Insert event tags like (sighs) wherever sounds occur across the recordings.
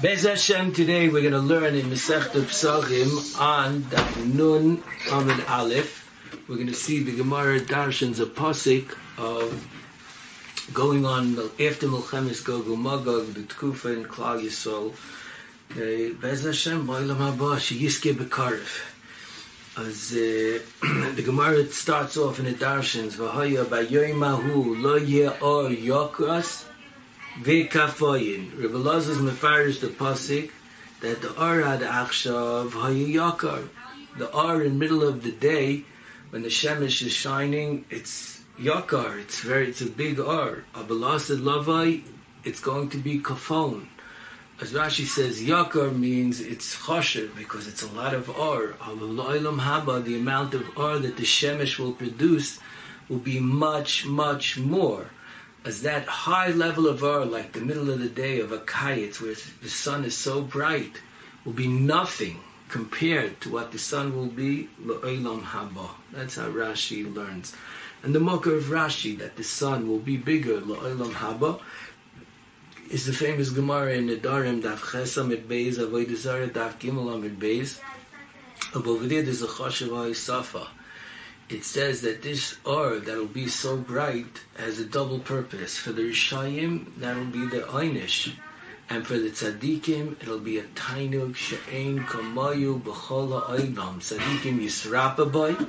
Bez Hashem, today we're going to learn in Masechta Psachim on Daf Nun Amid Aleph. We're going to see the Gemara Darshans a of going on after Milchemes Gog Magog, the Tkufa in Klal Yisrael. Bez Hashem, Boilam Haba, Sheyiske Bekarif. As (clears throat) uh, the Gemara starts off in the Darshans, V'haya Bayoimahu Lo Ye'or Yokras, Vekafoyin. Rabbi Lazar's mefarish the pasuk that the Ar had achshav hayakar. The Ar in middle of the day when the shemesh is shining, it's yakar. It's very, it's a big Ar. Abalasid lavai, it's going to be kafon. As Rashi says, yakar means it's chosher because it's a lot of. Abala'ilam haba, the amount of Ar that the shemesh will produce will be much, much more as that high level of air, like the middle of the day of a kayetz, where the sun is so bright, will be nothing compared to what the sun will be la'olam haba. That's how Rashi learns. And the mocker of Rashi, that the sun will be bigger la'olam haba, is the famous Gemara in the Darim, Daf Chesam at Beis, Avodah Daf Gimel at Beis. Above there, there's a Choshev Safa it says that this or that will be so bright has a double purpose. For the Rishayim, that will be the Einish. And for the Tzaddikim, it'll be a Tainug She'ein Kamayu B'chola Oidam. Tzaddikim Yisrapabai,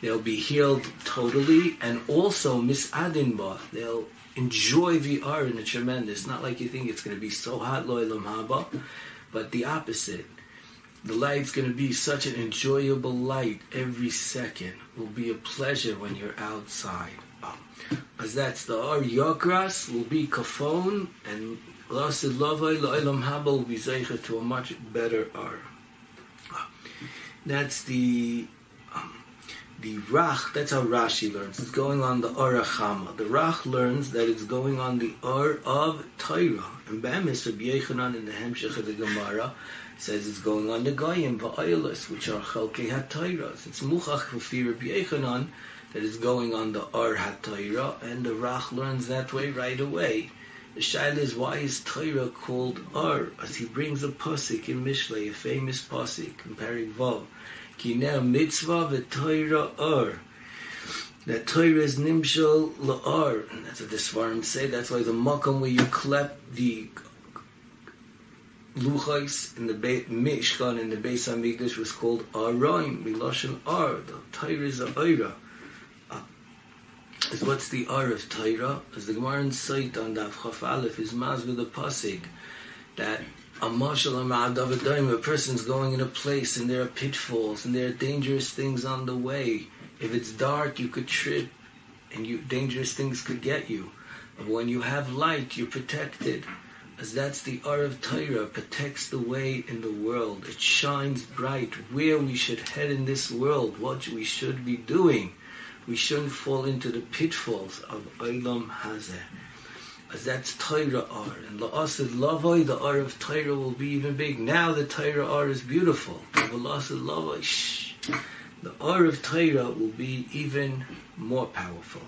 they'll be healed totally, and also Misadin Ba, they'll enjoy VR in a tremendous. Not like you think it's going to be so hot, Loilam Haba, but the opposite the light's going to be such an enjoyable light every second. Will be a pleasure when you're outside. As that's the Ar Yokras will be Kafon and Lasid Lavai La'ilam Haba will be Zeicha to a much better Ar. That's the um, the Rach, that's how Rashi learns. It's going on the Arachama. The Rach learns that it's going on the Ar of Torah. And Bamis Rabbi Yechanan in the Hemshech of the Gemara says it's going on the Goyim Va'aylas, which are Chalkei HaTayras. It's Muchach for Rabbi Yechanan that is going on the Ar HaTayra, and the Rach learns that way right away. The Shaila is why is Torah called Ar? As he brings a pasuk in Mishlei, a famous pasuk in Parik Vav. Ki mitzvah v'Torah Ar. That Torah is nimshal la'ar. And that's what the Svarim say. That's why the makam where you clap the luchais in the Beit Mishkan in the Beis Hamikdash was called Araim, Miloshin Ar. The Torah is a Eira. Uh, is what's the Ar of Torah? As the Gemara in Sait on Chaf Aleph is Maz with the Pasig that a marshal a person's going in a place and there are pitfalls and there are dangerous things on the way. If it's dark, you could trip and you dangerous things could get you. But when you have light, you're protected as that's the art of Torah, protects the way in the world. It shines bright where we should head in this world, what we should be doing. We shouldn't fall into the pitfalls of Olam Hazeh. As that's Torah Ar. And La'asid Lavoi, the Ar of Torah will be even big. Now the Torah Ar is beautiful. La'asid Lavoi, shh. The Ar of Torah will be even more powerful.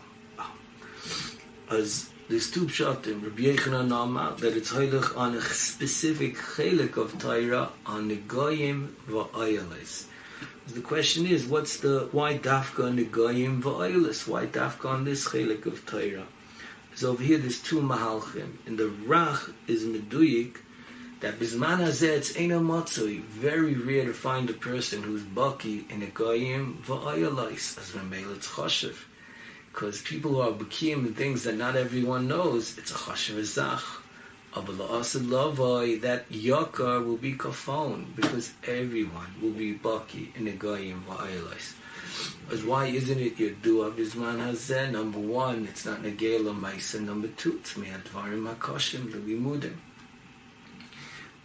As there's two pshatim, Rabbi Yechanan Nama, that it's heilig on a specific chelik of Torah on the goyim va'ayeles. The question is, what's the, why dafka on the goyim va'ayeles? Why dafka on this chelik of Torah? So over here there's two mahalchim. And the Rach is meduyik, that bisman hazeh it's ena matzoi, very rare to find a person who's baki in a goyim va'ayeles, as Ramel it's choshev because people who are bakim and things that not everyone knows, it's a chashav zach. That yakar will be kafon because everyone will be baki in the goyim va'aylis. Because why isn't it your dua bisman hazeh? Number one, it's not negela ma'isa. Number two, it's me'advarim hakashim levimudim.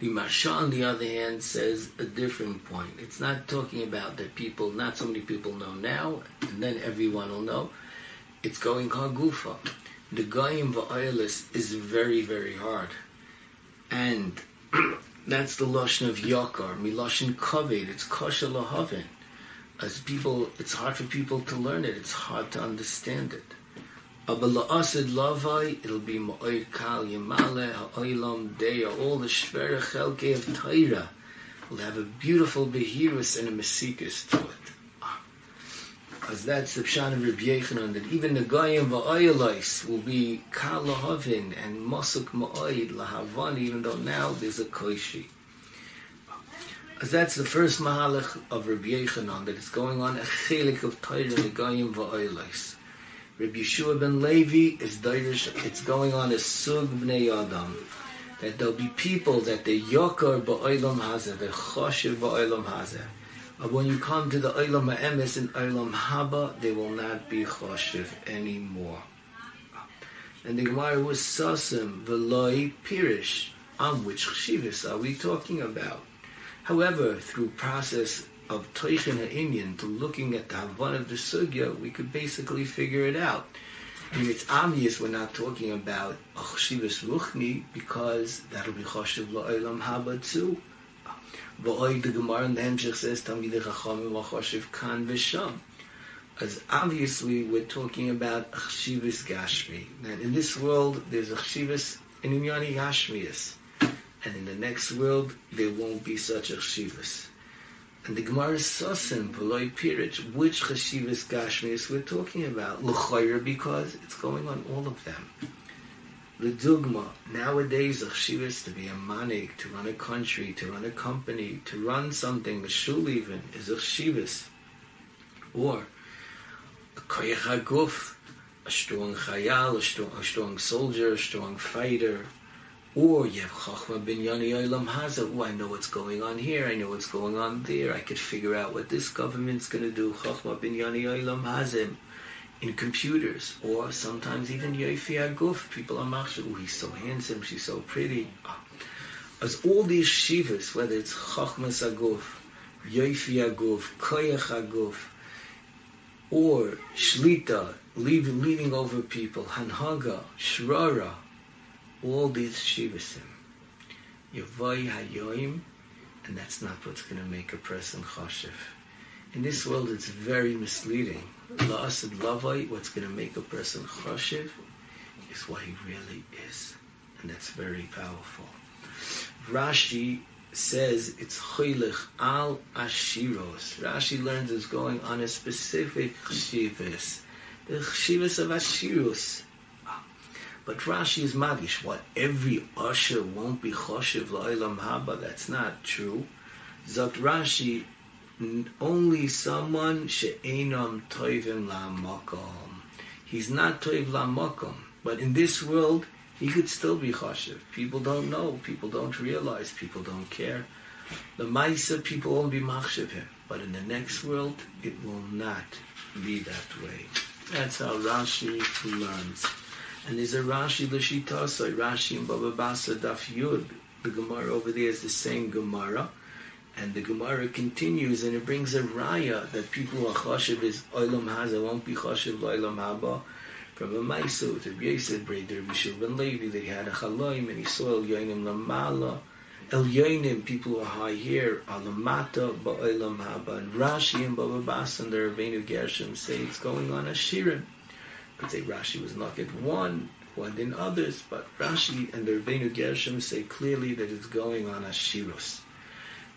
The Maharsha, on the other hand, says a different point. It's not talking about that people, not so many people know now, and then everyone will know it's going kagufa. The Goyim Va'oilis is very, very hard. And (clears throat) that's the Lashon of Yakar, Miloshin Kaved, it's Kosha Lahavin. As people, it's hard for people to learn it, it's hard to understand it. Aber la'asid lavai, it'll be ma'oid kal yamale, ha'oilam deya, all the shvere chelke of Torah will have a beautiful behirus and a mesikus to it. As that's the Pshan of Rabbi Yechanan, that even the Goyim va'oyalais will be kal lahavin and masuk ma'oid lahavan, even though now there's a koishi. As that's the first mahalach of Rabbi Yechanan, that is going on a chelik of Torah in the Goyim va'oyalais. Rabbi Yeshua ben Levi is Dairish, it's going on as Sug Bnei Adam. That there'll be people that they yokar ba'olam hazeh, they choshev ba'olam hazeh. But when you come to the olam ha'emes and olam haba, they will not be choshev anymore. And the Gemara was sasim v'loi pirish. On which chshivas are we talking about? However, through process of Toichin Ha'inyan to looking at the Havan of the Sugya, we could basically figure it out. I mean, it's obvious we're not talking about a Chshivas Ruchni because that'll be Choshev La'olam Haba too. V'oi the Gemara in the Hemshech says Tamid Chachamim Choshev Kan V'Sham. As obviously we're talking about a Chshivas Gashmi. That in this world there's a Chshivas in Inyani Gashmias. And in the next world there won't be such a Chshivas. And the Gemara Sosim, Poloi Pirich, which Chashivas Gashmias we're talking about. L'chayr, because it's going on all of them. L'dugma, nowadays a Chashivas to be a manik, to run a country, to run a company, to run something, a shul even, is a Chashivas. Or, a Koyach a strong chayal, a strong, a strong soldier, a strong fighter, or you have Chachma bin Yani Olam Haza. Oh, I know what's going on here. I know what's going on there. I could figure out what this government's going to do. Chachma bin Yani Olam Hazim in computers, or sometimes even Yofi Aguf. People are machshav. Oh, he's so handsome. She's so pretty. As all these shivas, whether it's Chachmas Aguf, Yofi Aguf, Koyach Aguf, or Shlita, leading over people, Hanhaga, Shrara, all these shivasim. Yavai hayoim, and that's not what's going to make a person choshev. In this world, it's very misleading. La'asid lavai, what's going to make a person choshev, is what he really is. And that's very powerful. Rashi says it's choylech al ashiros. Rashi learns it's going on a specific chshivas. The chshivas of ashirus. But Rashi is magish. What every usher won't be choshev la'ilam haba. That's not true. Zot Rashi, only someone she'enam toivim la'makom. He's not toiv la'makom. But in this world, he could still be choshev. People don't know. People don't realize. People don't care. The Maisa people won't be machshev him. But in the next world, it will not be that way. That's how Rashi learns. And there's a Rashi Lashitasa, Rashi and Baba Basa Daf Yud. The Gemara over there is the same Gemara. And the Gemara continues and it brings a raya that people are choshev is oilam haza won't be choshev oilam haba. From a Maiso to Yosef Breder Bishul ben Levi that he had a chaloim and he saw El Yoinim Lamala. El Yoinim, people who are high here, are Lamata ba'oilam haba. And Rashi and Baba Basa and the Rabbeinu Gershom say it's going on a shirin could say Rashi was not at one, one in others, but Rashi and the Rebbeinu Gershom say clearly that it's going on as Shirus.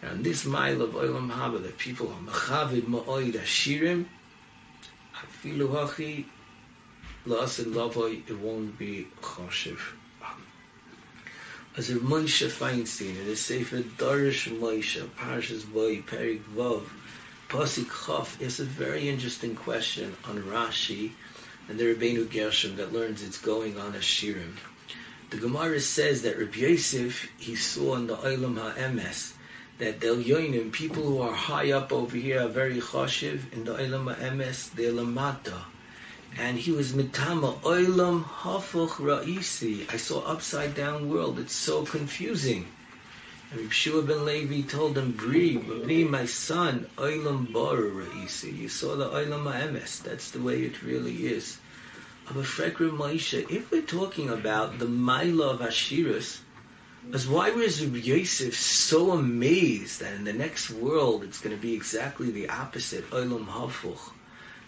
And this mile of Olam Haba, the people are Mechavid Ma'oid Ashirim, Afilu Hachi, La'asid Lavoy, it won't be Choshev. As a Moshe Feinstein, in the Sefer Darish Moshe, Parshas Boy, Perik Vav, Pasik Chof, is a very interesting question on Rashi, and the Rabbeinu Gershom that learns it's going on a shirim. The Gemara says that Rabbi Yosef, he saw in the Olam HaEmes, that Del Yoinim, people who are high up over here are very choshev, in the Olam HaEmes, they're lamata. And he was mitama, Olam hafoch ra'isi. I saw upside down world, it's so confusing. Rabbi Shua ben Levi told him, Bri, Bri, my son, Olam Bar Ra'isi. You saw the Olam Ha'emes. That's the way it really is. Of a Frekra Moshe, if we're talking about the Maila of Ashirus, as why was Rabbi Yosef so amazed that in the next world it's going to be exactly the opposite, Olam Hafuch?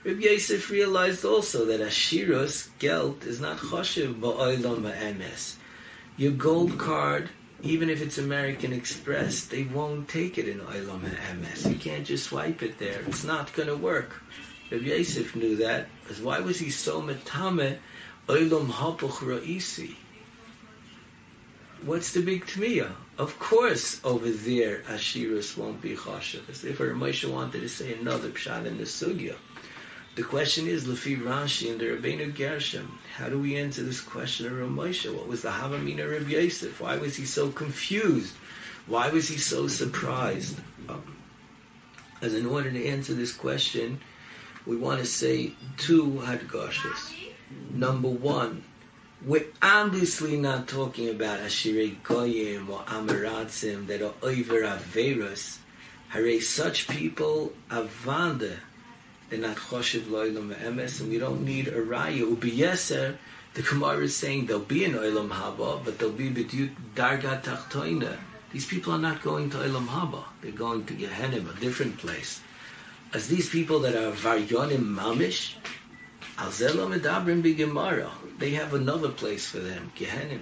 Rabbi Yosef realized also that Ashiros, Gelt, is not choshev ba'olam ba'emes. Your gold card, even if it's American Express, they won't take it in Olam MS. You can't just swipe it there. It's not going to work. Rabbi Yosef knew that. Because why was he so metame Olam Hapuch Ra'isi? What's the big tmiya? Of course, over there, Ashiras won't be chashav. As if Moshe wanted to say another pshat in the sugya. The question is, Lefi Rashi and the Rabbeinu Gershom, how do we answer this question of Ramosha? What was the Havamina Rabbi Yosef? Why was he so confused? Why was he so surprised? Um, as in order to answer this question, we want to say two hadgashas. Number one, we're obviously not talking about Ashirei Goyim or Amaratzim that are over Averas. Hare such people avanda they're not choshev loylam emes, and we don't need a raya. Ubiyeser, the Gemara is saying they'll be in olam haba, but they'll be b'dyut darga tachtoina. These people are not going to olam haba; they're going to Gehenim, a different place. As these people that are varyonim mamish, al zelo medabrim b'gemara, they have another place for them, Gehenim.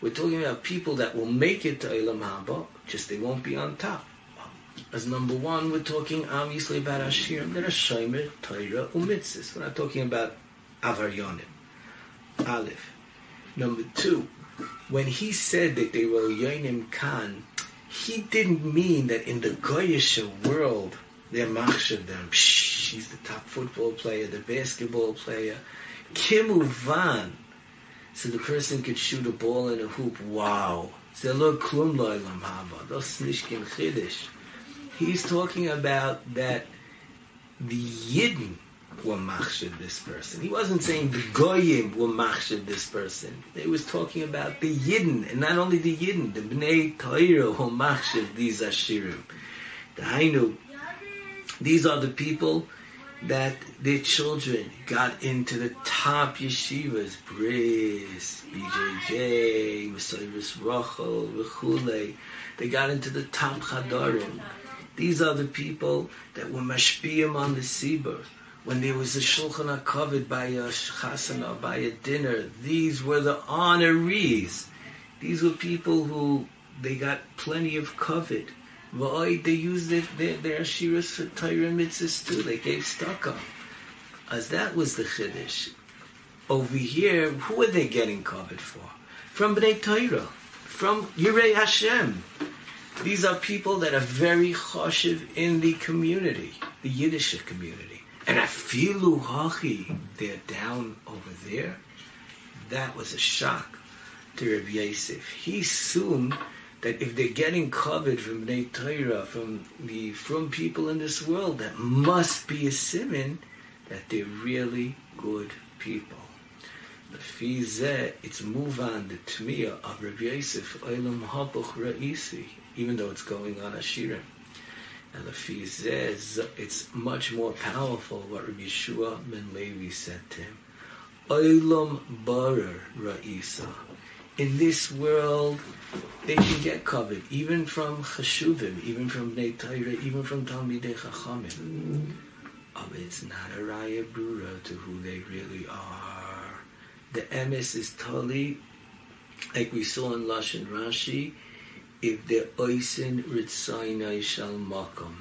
We're talking about people that will make it to olam haba, just they won't be on top. As number one, we're talking obviously about Ashirim that are Shomer, Torah, Umitzis. We're not talking about Avaryonim. Aleph. Number two, when he said that they were Yoinim Khan, he didn't mean that in the Goyish world they're machshav them. Shh, he's the top football player, the basketball player. Kimuvan. So the person could shoot a ball in a hoop. Wow. Ze lo klum lo ilam haba. Das nishkin chiddish. He's talking about that the Yidden were machshid this person. He wasn't saying the Goyim were machshid this person. He was talking about the Yidden, and not only the Yidden, the Bnei Torah were machshid these Ashirim. The Hainu, these are the people that their children got into the top yeshivas, Bris, BJJ, Messiris Rachel, Rechule. They got into the top chadarim. These are the people that were mashpiyim on the Sibur. When there was a shulchan covered by a chasana, by a dinner, these were the honorees. These were people who they got plenty of covet. They used their, their, their shiras for Torah mitzvahs too. They gave staka. As that was the chiddush. Over here, who are they getting covered for? From Bnei Torah, from Yirei Hashem. These are people that are very choshev in the community, the Yiddish community. And afilu hachi, they're down over there. That was a shock to Rabbi Yosef. He assumed that if they're getting covered from Bnei Torah, from the from people in this world, that must be a simon that they're really good people. The fizeh, it's move on the tmiya of Rabbi Yosef, Olam Hapuch Ra'isi even though it's going on Ashirim. And the fee says it's much more powerful what Rabbi Yeshua ben Levi said to him. Olam barer ra'isa. In this world, they can get covered, even from chashuvim, even from Bnei even from Talmidei Chachamim. Oh, it's not a raya brura to who they really are. The emes is totally, like we saw in Lashon Rashi, if the oisin ritzainai shal makom.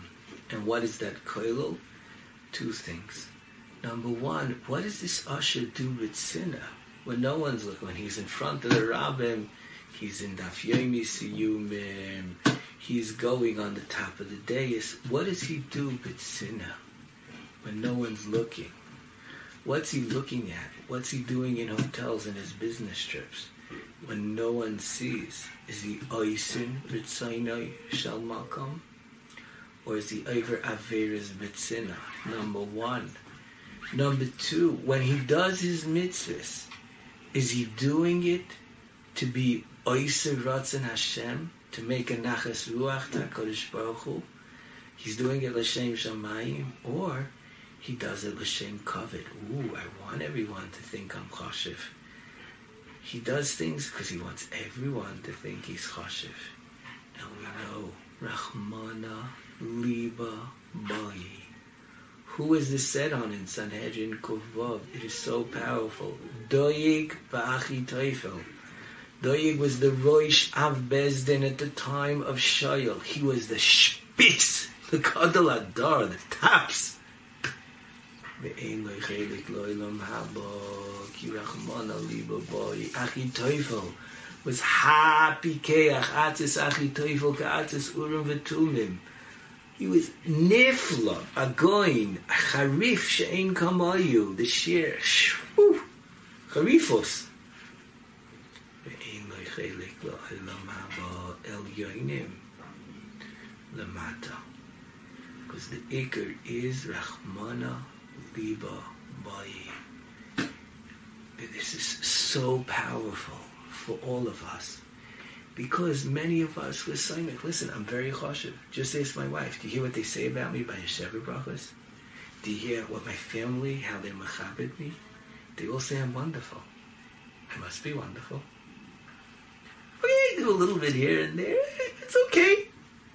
And what is that koilo? Two things. Number one, what does this usher do with sinna? When no one's looking, when he's in front of the rabbim, he's in daf yomi siyumim, he's going on the top of the dais. What does he do with sinna? When no one's looking. What's he looking at? What's he doing in hotels and his business trips? When no one sees. Is he oisin ritzainoi shal makom? Or is he over averis mitzina? Number one. Number two, when he does his mitzvahs, is he doing it to be oiser ratzon Hashem, to make a nachas ruach to Baruch Hu? He's doing it l'shem shamayim, or he does it l'shem kavod. Ooh, I want everyone to think I'm choshev. He does things because he wants everyone to think he's chashiv. And we know, Rachmana Liba Bayi. Who is this said on in Sanhedrin Kuvvav? It is so powerful. Doyig Ba'achi Teufel. Doyig was the Roish Av Bezdin at the time of Shayel. He was the Spitz, the Kadal Adar, the tops. ואין לו חלק לא אילם הבא, כי רחמנה ליבו בוי. אחי טויפל was happy keach atzis achi toifel ka'atzis urim v'tumim. He was nifla, a goin, a charif she'en kamayu, the shir, shwoo, charifos. Ve'en loy chelik lo elam haba el yoinim, lamata. Because the ikr is rachmana bayi. This is so powerful for all of us. Because many of us were saying, listen, I'm very choshev. Just ask my wife, do you hear what they say about me by Yeshever Brachos? Do you hear what my family, how they machabed me? They all say I'm wonderful. I must be wonderful. Okay, do a little bit here and there. It's okay.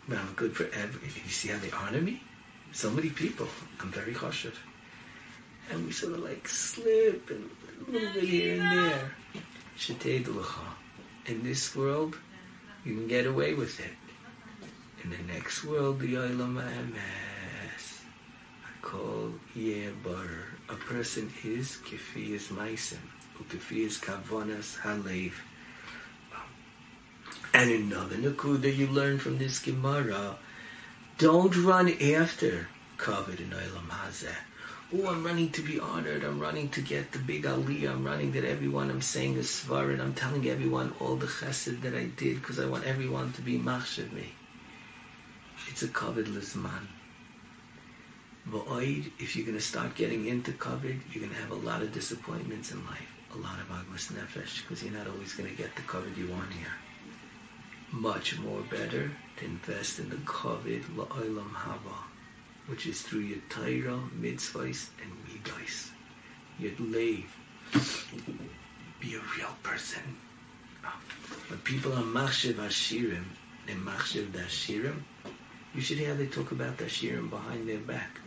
But I'm good for every. You see how they honor me? So many people. I'm very choshev. And we sort of like slip and a little bit here and there. In this world, you can get away with it. In the next world, the Olam I call Yebar. A person is Kifi is Maisim, is Kavonas Halev. And another Nakuda you learn from this Gemara, don't run after Kavod in Olam Hazeh oh, I'm running to be honored. I'm running to get the big aliyah. I'm running that everyone I'm saying is svar and I'm telling everyone all the chesed that I did because I want everyone to be machshav me. It's a covetless man. But if you're going to start getting into covet, you're going to have a lot of disappointments in life, a lot of agmas nefesh, because you're not always going to get the covet you want here. Much more better to invest in the covet la'olam haba which is through your Torah, mitzvahs, and midas. You'd leave. Be a real person. When people are machshev ashirim, and machshev the ashirim, you should hear they talk about the ashirim behind their back.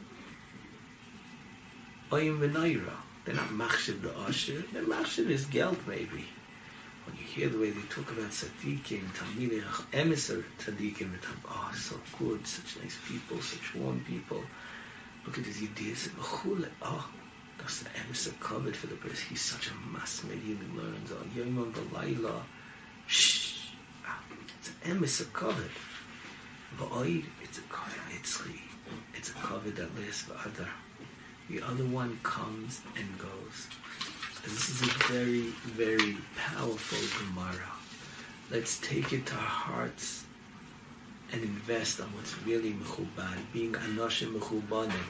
Oyim v'naira. They're not machshev the ashir. Their machshev is geld maybe. When you hear the way they talk about tzaddikim, talmidei, emissar tzaddikim, oh, so good, such nice people, such warm people. Look at these ideas. Oh, that's the emissar covered for the person. He's such a masmid. He learns. Oh, yom v'layla. Shh. It's an emissar covered. V'oid, it's a covered nitzchi. It's a covered that lasts for other. The other one comes and goes. This is a very, very powerful Gemara. Let's take it to our hearts and invest on what's really mechubad, being anoshim mechubanim,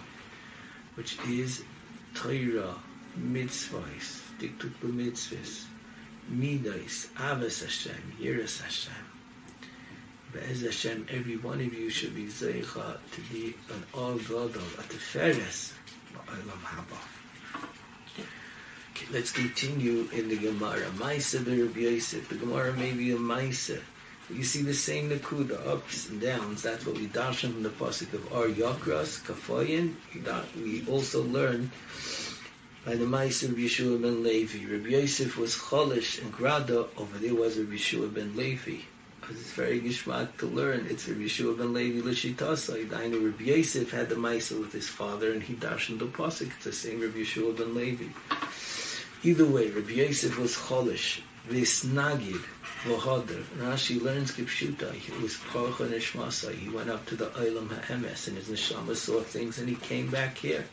which is Torah, mitzvahs, diktuk b'mitzvahs, midas, avas Hashem, yiras Hashem. Be'ez Hashem, every one of you should be zeicha to be an all gadol, a teferes, ba'olam haba. Let's continue in the Gemara. Maisa Rabbi Yosef. The Gemara may be a Maisa. You see the same Nakuda, ups and downs. That's what we darshan from the pasuk of Ar Yakras, Kafoyin. We also learn by the Maisa of Yeshua ben Levi. Rabbi Yosef was Cholish and Grada. Over there was Rabbi Yeshua ben Levi. Because it's very gishmak to learn. It's Rabbi Yeshua ben Levi Lishitasai. I know Rabbi Yosef had the Maisa with his father and he darshan the pasuk. It's the same Rabbi Yeshua ben Levi. Either way, Rabbi Yosef was cholish, visnagid, v'hoder. Rashi learns kipshuta. He was parcha nishmasa. He went up to the Olam ha'emes, and his neshama saw things, and he came back here.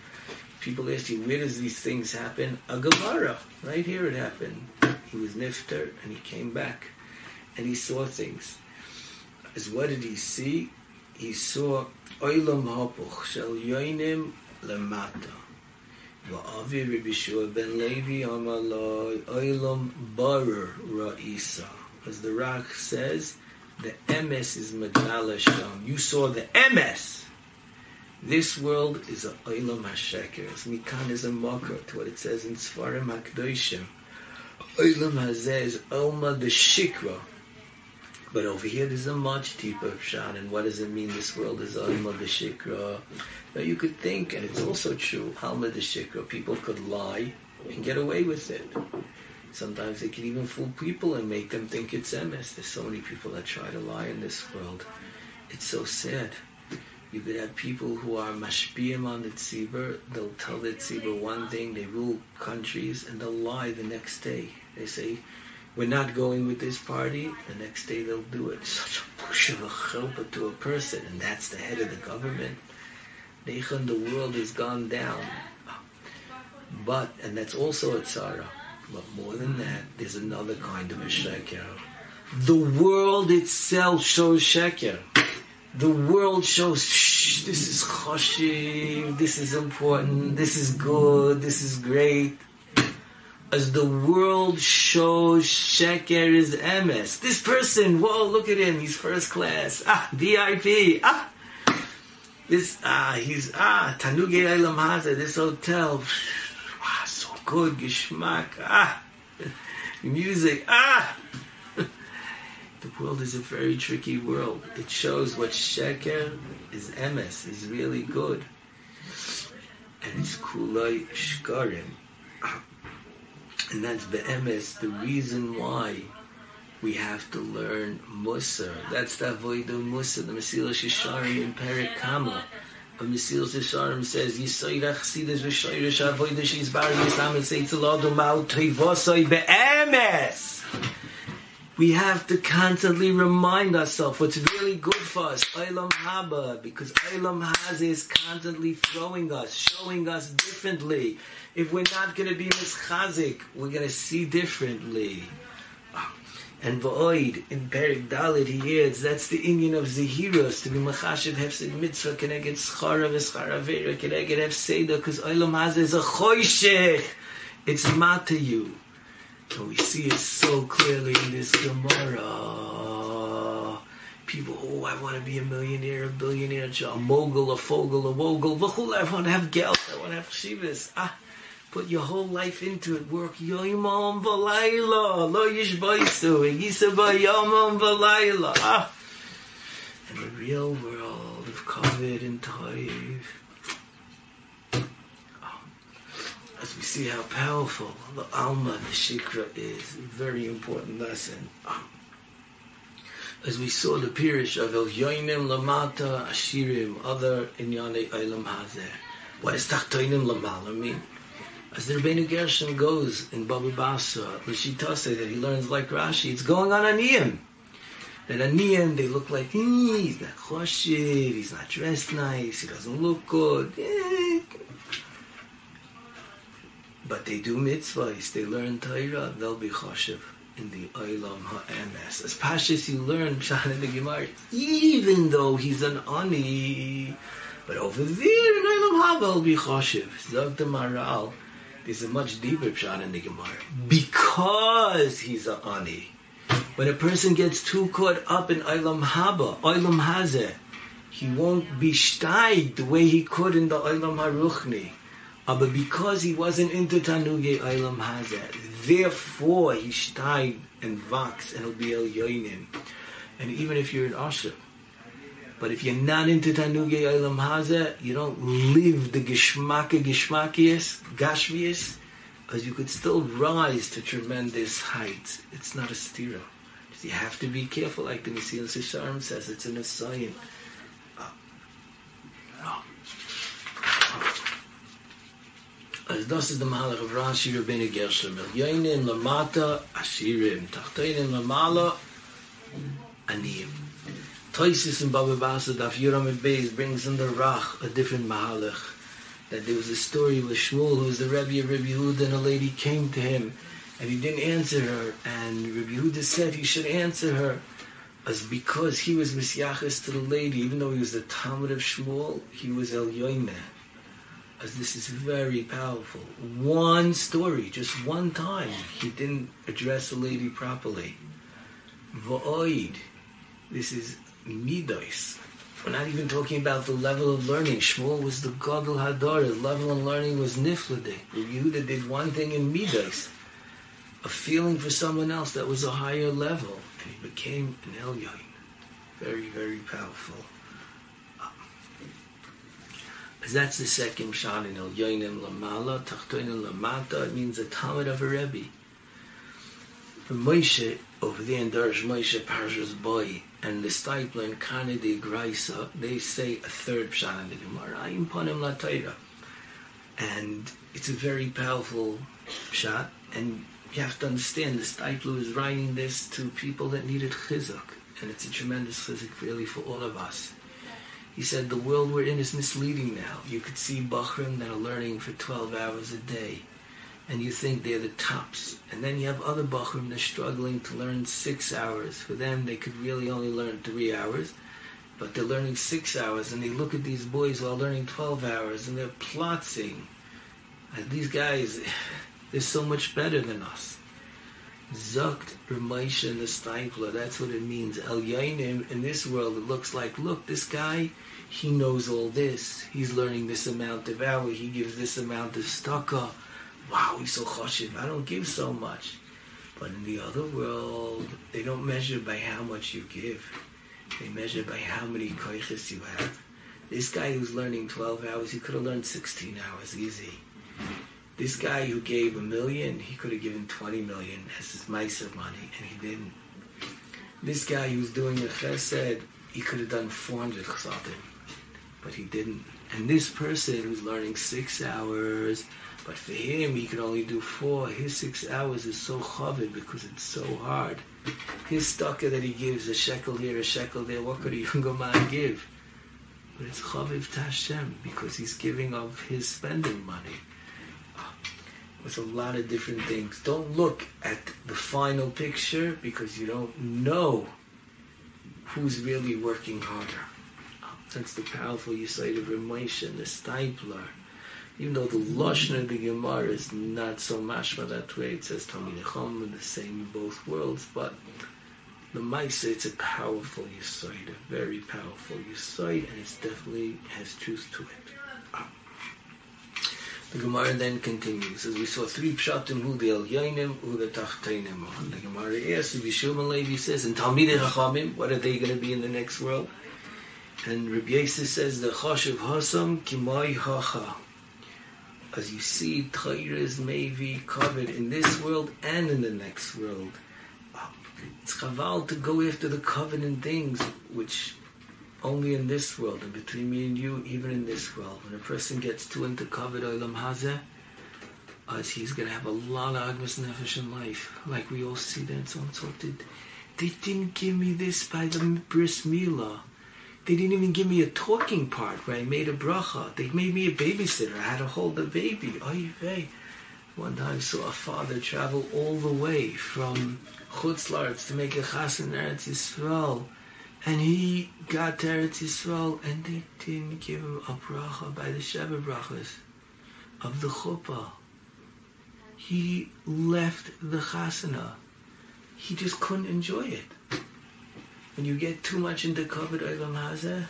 People ask you, where does these things happen? A Gemara. Right here it happened. He was nifter, and he came back, and he saw things. As what did he see? He saw Olam hapuch shel yoinim lemata. Va'avi Rabbi Shua ben Levi Amalai Oilam Barer Ra'isa. As the Rak says, the emes is Magdala Sham. You saw the emes. This world is a Oilam HaSheker. It's Mikan is a mocker to what it says in Sfarim HaKdoshim. Oilam Hazeh is Olma the Shikra. But over here, there's a much deeper pshat. And what does it mean? This world is alma b'shikra. Now you could think, and it's also true, alma b'shikra. People could lie and get away with it. Sometimes they can even fool people and make them think it's MS. There's so many people that try to lie in this world. It's so sad. You could have people who are mashpiyim on the tzibur. They'll tell the tzibur one thing. They rule countries, and they'll lie the next day. They say, "We're not going with this party." The next day they'll do it. Such a push of a chelpa to a person, and that's the head of the government. Nechan, the world has gone down. But, and that's also a tzara. But more than that, there's another kind of a sheker. The world itself shows sheker. The world shows, shh, this is choshiv, this is important, this is good, this is great. As the world shows sheker is emes. This person, whoa, look at him, he's first class. Ah, VIP. Ah, this, ah, he's, ah, Tanuge Eilam this hotel. (sighs) Ah, so good, geschmack. Ah, (laughs) music. Ah. (laughs) the world is a very tricky world. It shows what sheker is emes, is really good. And it's kulai shkarim. And that's be'emes, the reason why we have to learn Musar. That's the Avodah Musar, the Mesilas Yesharim in Perik Kama. A Mesilas Yesharim says, Yisoyrach Chsidis V'shoyrish Avodah Shizbar Yisam and say to Lord Umau Toivosoi Be'emes. We have to constantly remind ourselves what's really good for us, Olam Haba, because Olam Haz is constantly throwing us, showing us differently. If we're not going to be mischazik, we're going to see differently. And V'oid, in Perik Dalit, he adds, that's the Indian of Zehiros, to be Machashiv Hefsid Mitzvah, Keneged Schara V'Schara Vera, Keneged Hefseda, because Olam Haz is a choshech. It's matayu. And we see it so clearly in this Gemara. People, oh, I want to be a millionaire, a billionaire, a mogul, a fogel, a wogul, v'chul, I want to have geld, I want to have shivas. Ah, put your whole life into it. Work yoimam v'layla, lo yishbaisu, yisa b'yomam v'layla. Ah, in the real world of COVID and Toiv, as we see how powerful the Alma, the Shikra is, very important lesson. As we saw the Pirish of El Yoinim Lamata Ashirim, other Inyane Eilam Hazeh. What does Tachtoinim Lamala mean? As the Rebbeinu Gershom goes in Baba Basra, Lashita say that he learns like Rashi, it's going on Aniyim. That Aniyim, they look like, he's not choshev, he's not dressed nice, he doesn't look good. Eh, but they do mitzvahs, they learn Torah, they'll be choshev in the Olam HaEmes. As Pashas you learn Pshat in the Gemara, even though he's an ani, but over there in Olam Haba will be choshev. Zog the Maral, there's a much deeper Pshat in the Gemara. Because he's an ani. When a person gets too caught up in Olam Haba, Olam Hazeh, he won't be steig the way he could in the Olam HaRuchni. Uh, but because he wasn't into Tanuge Eilam Hazeh, therefore he steig and vax and he'll be El Yoinim. And even if you're an Asher, but if you're not into Tanuge Eilam Hazeh, you don't live the Gishmaka Gishmakias, Gashmias, as you could still rise to tremendous heights. It's not a stira. You have to be careful, like the Mesilas Yesharim says, it's an assign. As das ist der Maler of Rashi Rabbeinu Gershom. El Yoinim Lamata Ashirim. Tachtoinim Lamala Aniyim. Toisis in Baba Basa Daf Yuram and Beis brings in the Rach a different Mahalach. That there was a story with Shmuel who was the Rebbe of Rabbi Yehuda and a lady came to him and he didn't answer her and Rabbi Yehuda said he should answer her as because he was Misyachis to the lady even though he was the Talmud of Shmuel he was El Yoineh as this is very powerful. One story, just one time, he didn't address a lady properly. Va'oid, this is midos. We're not even talking about the level of learning. Shmuel was the Gadol Hadar. The level of learning was niflade. Yehuda did one thing in midos. a feeling for someone else that was a higher level. And he became an Elyon. Very, very powerful. Because that's the second shot in Elyonim Lamala, Tachtoinim Lamata. It means a Talmud of a Rebbe. For Moshe, over there in Darsh Moshe Parshas Boy, and the Stipler and Kanadi Graisa, they say a third pshat in the Gemara, Ayim Panim Latayra. And it's a very powerful shot, and you have to understand the Stipler is writing this to people that needed chizuk, and it's a tremendous chizuk really for all of us. He said the world we're in is misleading now. You could see Bachrim that are learning for 12 hours a day, and you think they're the tops. And then you have other Bachrim that are struggling to learn six hours. For them, they could really only learn three hours, but they're learning six hours, and they look at these boys who are learning 12 hours, and they're plotting. These guys, (sighs) they're so much better than us. Zukt Ramesha and the that's what it means. El Yainim, in this world, it looks like, look, this guy, he knows all this. He's learning this amount of hour. He gives this amount of staka. Wow, he's so choshev. I don't give so much. But in the other world, they don't measure by how much you give. They measure by how many koiches you have. This guy who's learning 12 hours, he could have learned 16 hours easy. This guy who gave a million, he could have given 20 million as his of money, and he didn't. This guy who's doing a chesed, he could have done 400 chesadim, but he didn't. And this person who's learning six hours, but for him, he could only do four. His six hours is so chavid because it's so hard. His stucker that he gives, a shekel here, a shekel there, what could a go man give? But it's chaviv tashem because he's giving of his spending money with a lot of different things. Don't look at the final picture because you don't know who's really working harder. Oh, that's the powerful Yisrael of Ramesh and the Stipler. Even though the Lashon of the Gemara is not so mashma that way, it says Talmid Chum, the same in both worlds, but the Maisa, it's a powerful Yisrael, a very powerful Yisrael, and it definitely has truth to it. Oh. The Gemara then continues, as we saw three pshatim who the el yainim, who the tachtainim. The Gemara asks, Yishum and Levi says, and Talmidei Chachamim, what are they going to be in the next world? And Rabbi Yosef says, the choshev hasam kimai hacha. As you see, Torah is maybe covered in this world and in the next world. It's chaval to go after the covenant things, which only in this world, and between me and you, even in this world. When a person gets too into kavod olam hazeh, as he's going to have a lot of agmas nefesh in life, like we all see that someone so did. They didn't give me this by the bris milah. They didn't even give me a talking part where I made a bracha. They made me a babysitter. I had to hold the baby. Oy vey. One time I saw a father travel all the way from Chutzlarts to make a chas in Eretz Yisrael and he got Eretz Yisrael, and they didn't give him a bracha by the Sheva brachas of the chuppah. He left the chasana. He just couldn't enjoy it. When you get too much into kavod olam hazeh,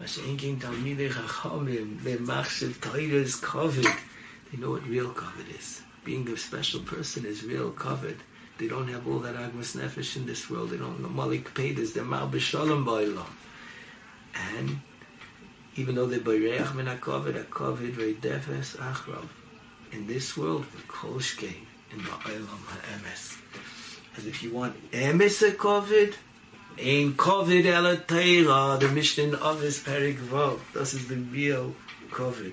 Mashenkin Talmidei Chachamim, their machshav Torah is kavod. They know what real kavod is. Being a special person is real kavod. They don't have all that agmas nefesh in this world. They don't malik pedis. They're mal b'shalom ba'olam. And even though they're b'reach min hakovid, hakovid ve'defes achrav. In this world, kol shkein in ba'olam ha'emes. As if you want emes a kovid, ein kovid ela teira, the Mishnah of this perik vav. This is the real kovid.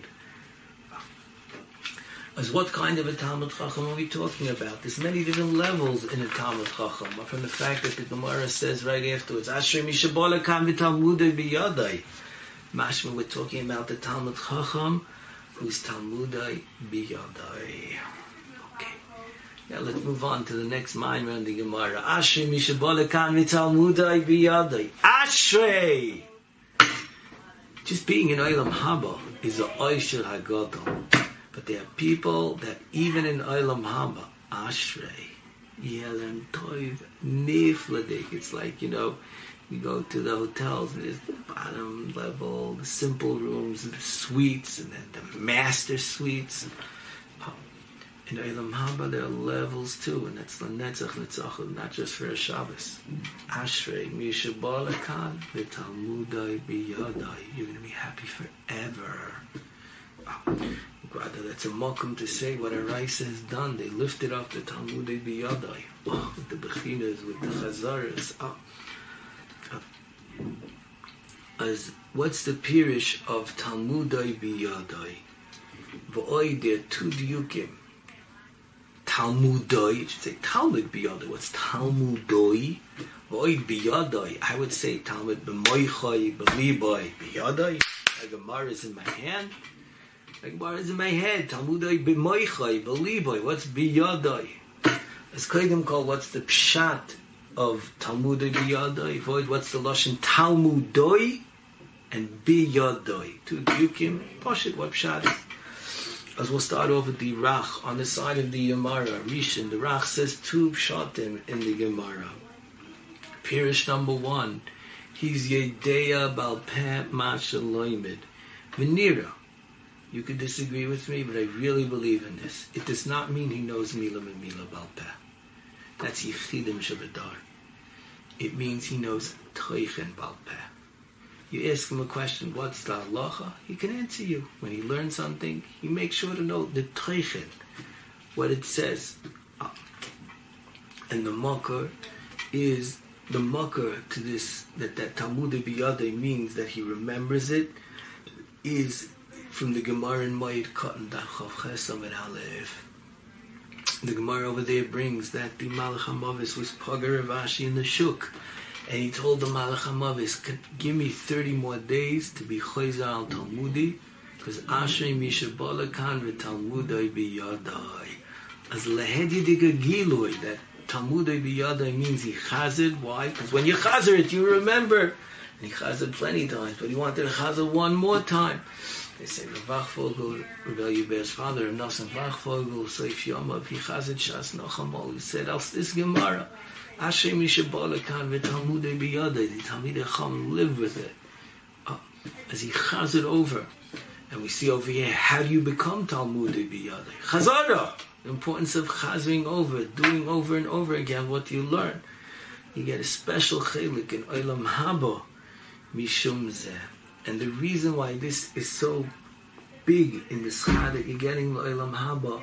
As what kind of a Talmud Chacham are we talking about? There's many different levels in a Talmud Chacham. From the fact that the Gemara says right afterwards, Asher Mishabola Kam V'Talmudei B'Yadai. Mashma, we're talking about the Talmud Chacham, who's Talmudei B'Yadai. Now let's move on to the next mind around the Gemara. Ashrei Mishabola Kam V'Talmudei B'Yadai. Ashrei! Just being in Olam Haba is a Oishel HaGadol. But there are people that even in Olam Haba, Ashrei, Yelem Toiv, Nifladik, it's like, you know, you go to the hotels and there's the bottom level, the simple rooms, the suites, and then the master suites. In Eilam Haba there are levels too, and that's the Netzach Netzachim, not just for a Shabbos. Ashrei Misha Balakan, the Talmudai Biyadai. You're going to be happy forever. Rather, that's a mokum to say what a Raisa has done. They lifted up the Talmudai Biyadai. Oh, with the Bechinas, with the Chazaras. Oh. Oh. As, what's the pirish of Talmudai Biyadai? V'oi, there are two diukim. Talmudoi, you should say Talmud biyadoi. What's Talmudoi? Void biyadoi. I would say Talmud b'moichoi, b'liboi, biyadoi. The Gemara is in my hand. Gemara is in my head. Talmudoi b'moichoi, b'liboi. What's biyadoi? As Kodim call what's the pshat of Talmudoi biyadoi? Void, what's the lashon Talmudoi and biyadoi? Two dukim. Poshit, what pshat is? As we'll start off with the Rach on the side of the Gemara, Rishon. The Rach says two pshatim in the Gemara. Pirish number one, he's Yedeya Balpeh Masha Loimid. Venira, you could disagree with me, but I really believe in this. It does not mean he knows Mila and Mila Balpeh. That's Yechidim Shabadar. It means he knows Teichen Balpeh. You ask him a question, what's the halacha? He can answer you. When he learns something, he makes sure to know the teichen, what it says. And the makar is the makar to this, that that Talmud Biyade means that he remembers it, is from the Gemara in Mayit Katan Dachav Chesam and Halef. The Gemara over there brings that the Malach HaMavis was Pagar Ravashi in the Shuk and he told the Malach HaMavis, give me 30 more days to be Chayza al Talmudi, because Ashrei Misha Balakan v'Talmudai biyadai. As lehedi diga giloi, that Talmudai biyadai means he chazed. Why? Because when you chazed it, you remember. And he chazed plenty times, but he wanted to chazed one more time. They say Rav Vogel, Rebel Yuber's father, Nosson Vogel, Seif Yomav, he chazed Shas Nochamol. He said, I'll this Gemara. Hashem Yishabalakan v'Talmudei biyadei. The Talmidei Chum live with it. Uh, as he chaz it over. And we see over here, how do you become Talmudei biyadei? Chazara! The importance of chazing over, doing over and over again what you learn. You get a special chelik in Olam Haba, Mishum Zeh. And the reason why this is so big in the schad that you're getting Olam Haba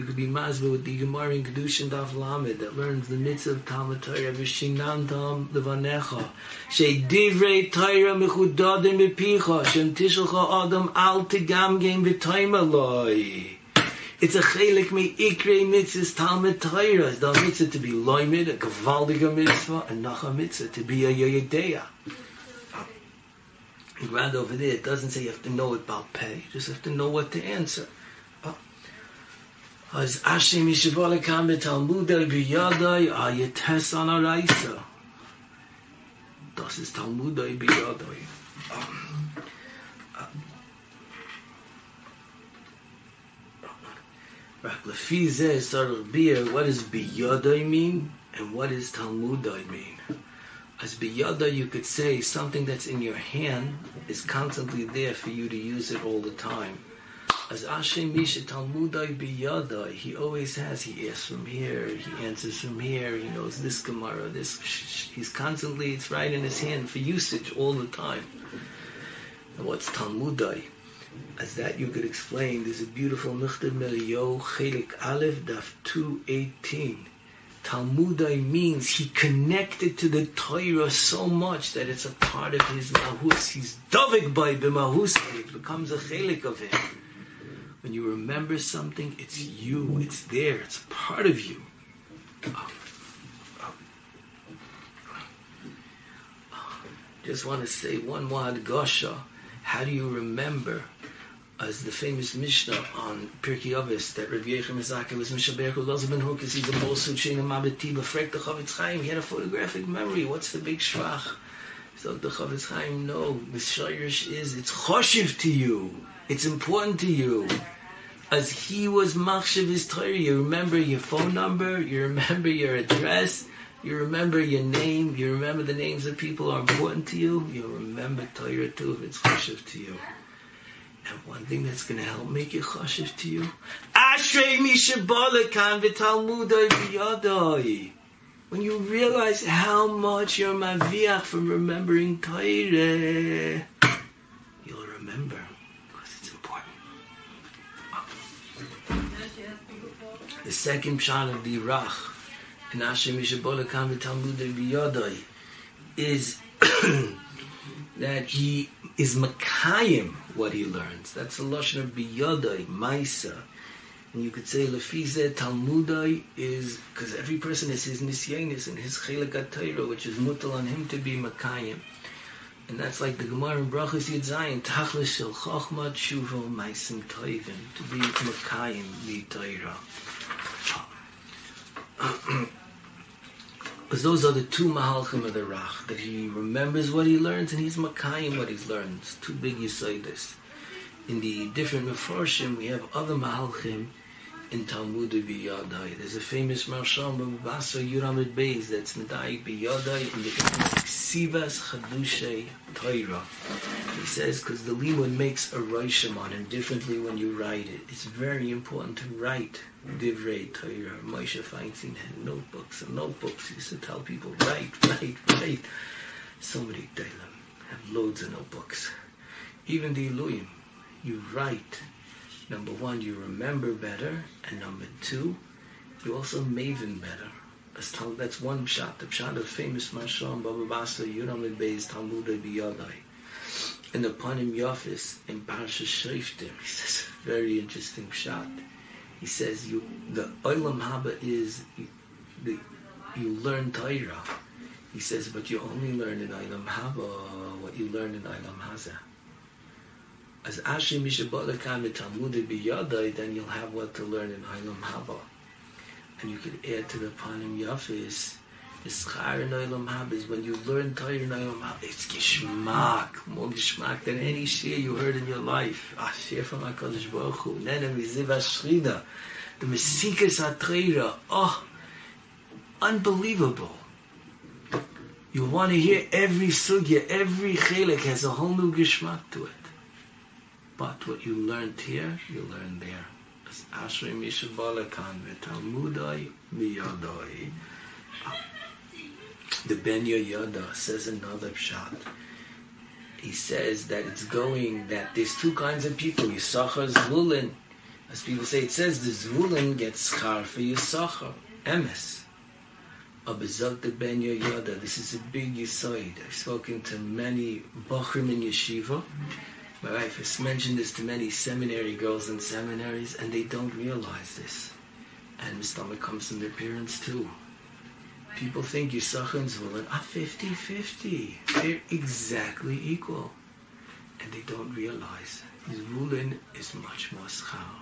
you could be mazbe with the Gemara in Kedushin Daf Lamed that learns the mitzvah of Talmud Torah v'shinantam levanecha. She divrei Torah mechudadim bepicha shem tishalcha adam al tegamgem v'toima loy. It's a chelik me ikre mitzvahs Talmud Torah. It's the mitzvah to be loymid a gavaldiga mitzvah and nach a mitzvah to be a yoyedeya right over there, it doesn't say you have to know it about pay. You just have to know what to answer. Az ashe mishvol kam mit Talmud der biyadai a yetes an a. Das ist Talmud der biyadai. Um, right, lefi zeh sar beer, what does biyadai mean? And what does Talmud mean? As biyada, you could say something that's in your hand is constantly there for you to use it all the time as Ashem Misha Talmudai biyada, he always has, he asks from here, he answers from here, he knows this Gemara, this, he's constantly, it's right in his hand for usage all the time. And what's Talmudai? As that you could explain, there's a beautiful Michtav M'Eliyahu, Chelik Aleph, Daf 218. Talmudai means he connected to the Torah so much that it's a part of his mahus. He's dovik by the mahus. It becomes a chelik of him. When you remember something, it's you. It's there. It's part of you. Oh. Oh. Just want to say one more Gosha. How do you remember? As the famous Mishnah on Pirkei Avos that Rav Yechim Mizaki was Mishaber who loves Ben Hook is he's a Bolsu Shin Mabati Befrek the Chofetz Chaim. He had a photographic memory. What's the big shvach? So the Chofetz Chaim, no, Mishayrish is it's choshev to you. It's important to you. As he was machshav his Torah, you remember your phone number, you remember your address, you remember your name, you remember the names of people are important to you, you remember Torah too if it's choshev to you. And one thing that's going to help make it chashiv to you, Ashrei mishabalekan v'talmudai v'yadai. When you realize how much you're maviach from remembering Torah, you'll remember because it's important. The second pshat of the Irach, in Ashrei mishabalekan v'talmudai v'yadai, is (coughs) that he is makayim what he learns. That's the lashon of biyadai, maisa. And you could say lefize talmudai is because every person has his nisyanis and his chelik which is mutal on him to be makayim. And that's like the Gemara in Brachos Yud Zayin, tachlis shel chochma tshuva maisim toivim, to be makayim the Torah. (clears throat) Because those are the two Mahalchim of the Rach, that he remembers what he learns and he's Makayim what he's learned. It's too big you say this. In the different Mefarshim, we have other Mahalchim in Talmud Biyadai. There's a famous Marshal Babasa Yuramid Beis that's Medai Biyadai in the Sivas Chadushay Torah. He says because the limud makes a roishim on him differently when you write it. It's very important to write divrei Torah. Moshe Feinstein had notebooks and notebooks. He used to tell people write, write, write. So many Dailam have loads of notebooks. Even the Elohim, you write Number one, you remember better, and number two, you also maven better. That's one shot. The shot of famous Mashal Baba Basa Yuram Beis Talmud Biyadai. In the Panim Yafis in Parsha Shreiftim, he says a (laughs) very interesting shot. He says you the Olam Haba is the you learn Torah. He says, but you only learn in Olam Haba what you learn in Olam Hazah as Ashi Mishabalakan Talmud Biyadai, then you'll have what to learn in Olam Haba. And you could add to the Panim Yafis, Ischar in Olam Haba is when you learn Torah in Olam Haba, it's Gishmak, more Gishmak than any share you heard in your life. Ah, share from HaKadosh Baruch Hu, Nene Miziv HaShrida, the Mesikas HaTreira, oh, unbelievable. You want to hear every sugya, every chelik has a whole new gishmak to it. But what you learned here, you learn there. Ashrei Mishabalakan v'Talmudai miyadai. The Ben Yoda says another shot. He says that it's going that there's two kinds of people. Yisachar Zvulin. As people say, it says the Zvulin gets schar for Yisachar. Emes. Abazot the Ben Yoda. This is a big yisoid. I've spoken to many Bachrim in yeshiva. My wife has mentioned this to many seminary girls in seminaries, and they don't realize this. And the stomach comes from their parents too. People think Yisachar and Zvulun are 50-50. They're exactly equal. And they don't realize Zvulun is much more schar.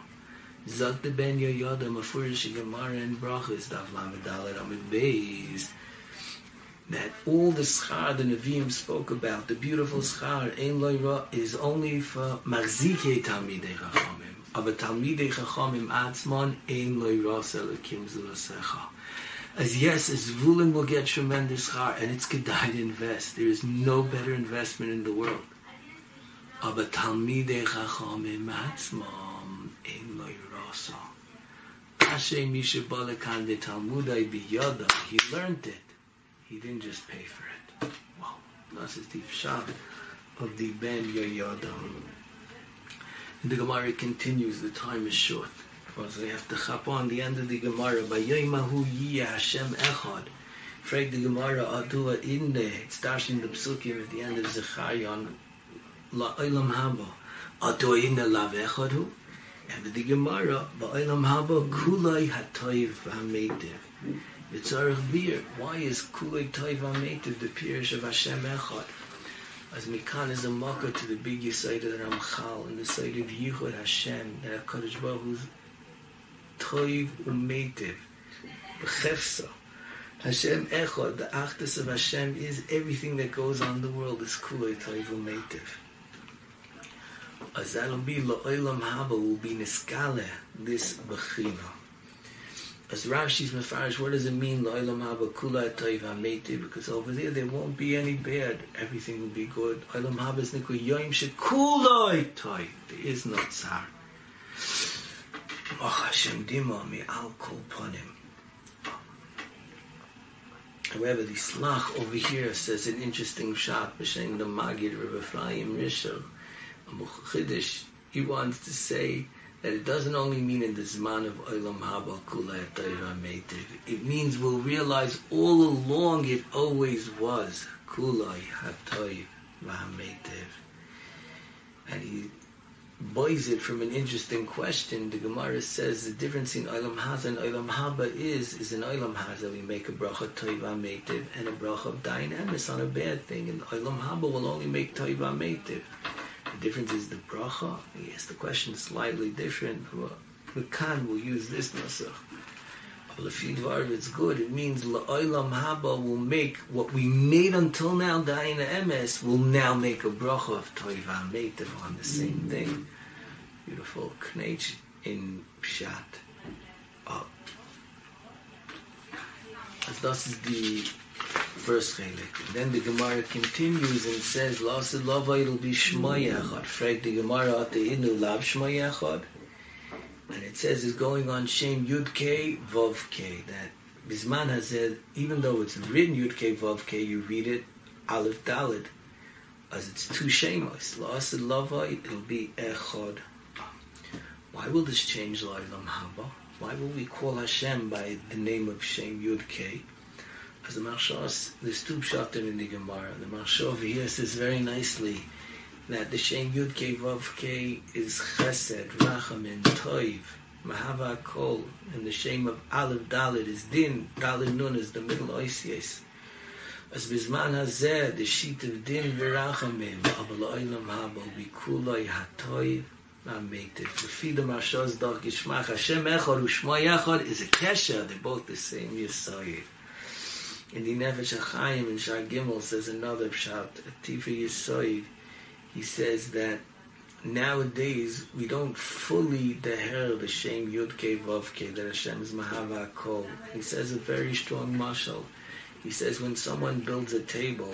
Zot the ben yoyoda mafurish gemara and brachas dav lamedalet amid beis that all the schar the Nevi'im spoke about, the beautiful schar, ein loira, is only for marzike talmidei chachamim. Aber talmidei chachamim atzmon, ein loira selakim zulasecha. As yes, as Vulin will get tremendous schar, and it's kedai to invest. There is no better investment in the world. Aber talmidei chachamim atzmon, ein loira biyada, he learned it. He didn't just pay for it. Wow. That's the deep shot of the Ben Yoyadam. And the Gemara continues, the time is short. Because we have to chap on the end of the Gemara. By Yoimahu Yiyah Hashem Echad. Frag the Gemara Adua Inde. It's dashing the psukim at the end of Zechariah La Olam Haba. Adua Inde Lav Echadu. And the Gemara, Ba'olam Haba Kulai Hatoiv HaMeitiv. Yitzarech Bir. Why is Kulei Taiva Meitiv the Pirish of Hashem Echad? As Mikan is a mocker to the big Yisayt of the Ramchal and the side of Yichud Hashem that HaKadosh Baruch Hu's Toiv Umeitiv B'chefsa Hashem Echad, the Achdus of Hashem is everything that goes on in the world is Kulei Toiv Umeitiv. As that'll be La'olam Haba will be Niskale this Bechina. As Rashi's Mefarish, what does it mean, Lo'ilam Haba Kula Toiv Ameti? Because over there, there won't be any bad. Everything will be good. Oilam Haba is Nikwa Yoim Shekuloi Toiv. There is no Tsar. Oh Hashem Dima Mi Al Kol Ponim. However, the Slach over here says an interesting shot, B'Shem the Magid Rebbe Ephraim Rishon, a Chiddush. He wants to say that it doesn't only mean in the Zman of Olam Haba Kula Meitiv. It means we'll realize all along it always was Kulai Hatoy Meitiv. And he buys it from an interesting question. The Gemara says the difference in Olam Haza and Olam Haba is, is in Olam Haza we make a bracha Toiva Meitiv and a bracha of Dain Emes on a bad thing. And Olam Haba will only make Toiva Meitiv. The difference is the bracha. Yes, the question is slightly different. The Khan will use this nusach. But if you it's good. It means la'olam haba will make what we made until now, da'ina emes, will now make a bracha of toiva meitiv on the same thing. Beautiful knech in pshat. Oh. As das is the first chelik. Then the Gemara continues and says, "Lasid lava it'll be shmayachad." Frag the Gemara at the inu lav shmayachad, and it says it's going on shem yud k vav k. That Bisman has said, even though it's written yud k vav k, you read it aleph dalid, as it's two shemos. Lasid lava it'll be echad. Why will this change La'ilam Haba? Why will we call Hashem by the name of Shem Yud Kei? As the Marshas, there's two pshatim in the Gemara. The Marsha over here says very nicely that the Shem Yud Kei Vav Kei is Chesed, Rachamim, Toiv, Mahava Kol, and the Shem of Aleph Dalit is Din, Dalit Nun is the middle Oisies. As Bizman Hazeh, the sheet of Din Virachamim, Aval Oilam Haba, Bikuloi HaToiv, Ameitiv. The Fida Marshas Doch Gishmach, Hashem Echad, Ushma Yechad is a Kesha, they're both the same Yisayid. In the Nefesh HaChaim in Shar Gimel says another pshat, Tifa Yisoid, he says that nowadays we don't fully deher the Shem Yud Kei Vav Kei, that Hashem is Mahava Kol. He says a very strong mashal. He says when someone builds a table,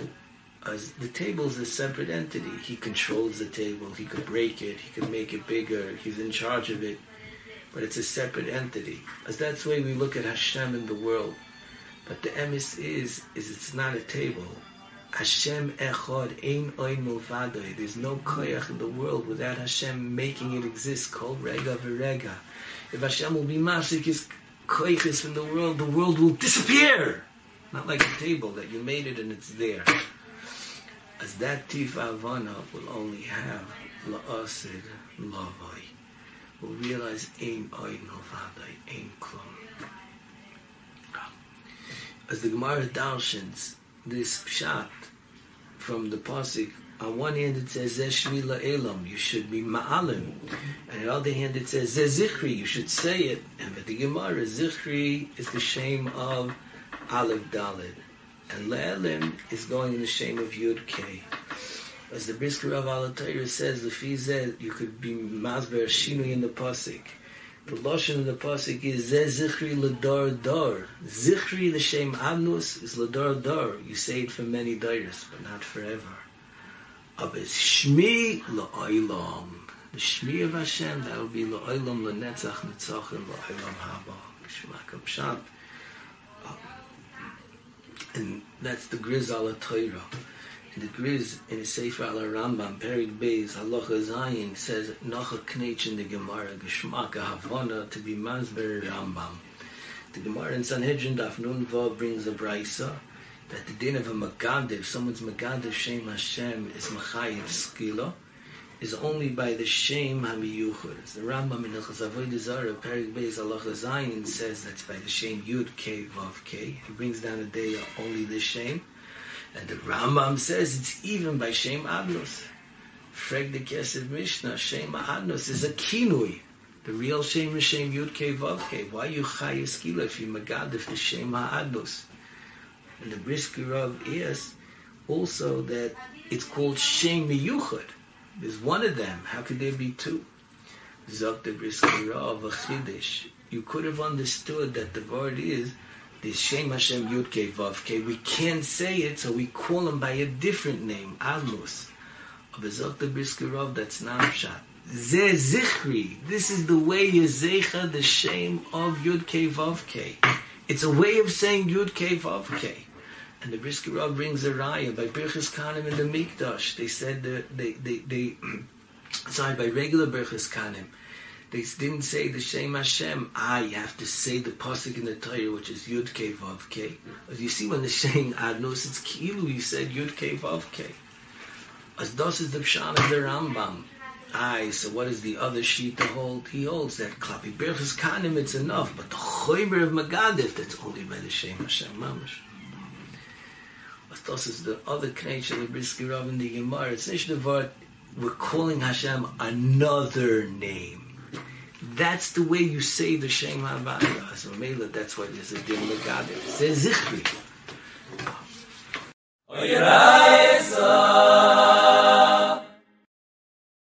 as the table is a separate entity. He controls the table. He could break it. He could make it bigger. He's in charge of it. But it's a separate entity. As that's the way we look at Hashem in the world. But the emes is, is it's not a table. Hashem echad ein oin milvadoi. There's no koyach in the world without Hashem making it exist. Kol rega v'rega. If Hashem will be mafsik his koyachis in the world, the world will disappear. Not like a table that you made it and it's there. As that tif avana will only have la'asid lavoi. Will realize ein oin milvadoi, ein klum. As the Gemara darshans this pshat from the pasuk on one hand it says zeshmi elam you should be ma'alim. And on the other hand it says zichri you should say it. And the Gemara zichri is the shame of aleph dalid. And le'elim is going in the shame of yud k as the Brisker of Alatayr says the fizeh you could be mazber shinu in the pasuk The Lashon of the Pasuk is Ze Zichri Ladar Dar. Zichri L'Shem Adnus is Ladar Dar. You say it for many days, but not forever. Abes Shmi La'olam. The Shmi of Hashem, that will be La'olam L'Netzach Netzachim La'olam Haba. Shmak Pshat. And that's the Grizal Torah. The Griz in the Sefer al Rambam Perik Beis Halacha Zayin says Nocha Knech in the Gemara Geschmack Havana to be Masber Rambam. The Gemara in Sanhedrin Daf Nun Vav brings a Braisa that the din of a Magadev someone's Magadev Shem Hashem is Machayiv Skila is only by the Shem HaMiyuchud the Rambam in Hilchas Avodah Zarah Perik Beis Halacha Zayin says that's by the Shem Yud K Vav K he brings down a day only the Shem And the Rambam says it's even by Shem Adnos. Freg the Kesed Mishnah, Shem Adnos is a kinui. The real Shem is Shem Yud Kei Vav Kei. Why you chay eskila if you magad if the Shem Adnos? And the Brisker of is also that it's called Shem Miyuchad. There's one of them. How could there be two? Zok the Brisker of a Chidish. you could have understood that the word is the Shem Hashem Yud Kei Vav Kei. We can't say it, so we call him by a different name, Admus. Of the Brisker that's not Pshat. Ze Zichri. This is the way you Zecha the shame of Yud Kei Vav Kei. It's a way of saying Yud Kei Vav Kei. And the Brisker Rav brings a raya by Birchas Kanim in the Mikdash. They said that they, they, they, (clears throat) sorry, by regular Birchas Kanim, they didn't say the Shem Hashem. Ah, you have to say the pasuk in the Torah, which is Yud Kei Vav Kei. As you see when they're saying Adnos, it's Kilu, you said Yud Kei Vav Kei. As das is the Pshan of the Rambam. Aye, so what is the other sheet to hold? He holds that Klapi Birchas Kanim, it's enough, but the Choyber of Magadif, that's only by the Shem Hashem Mamash. Das is the other connection with Brisker Rav in the Gemara. It's not the we're calling Hashem another name. That's the way you say the Shem HaVaya. So Mela, that's why there's a din Megadif. It says Zichri.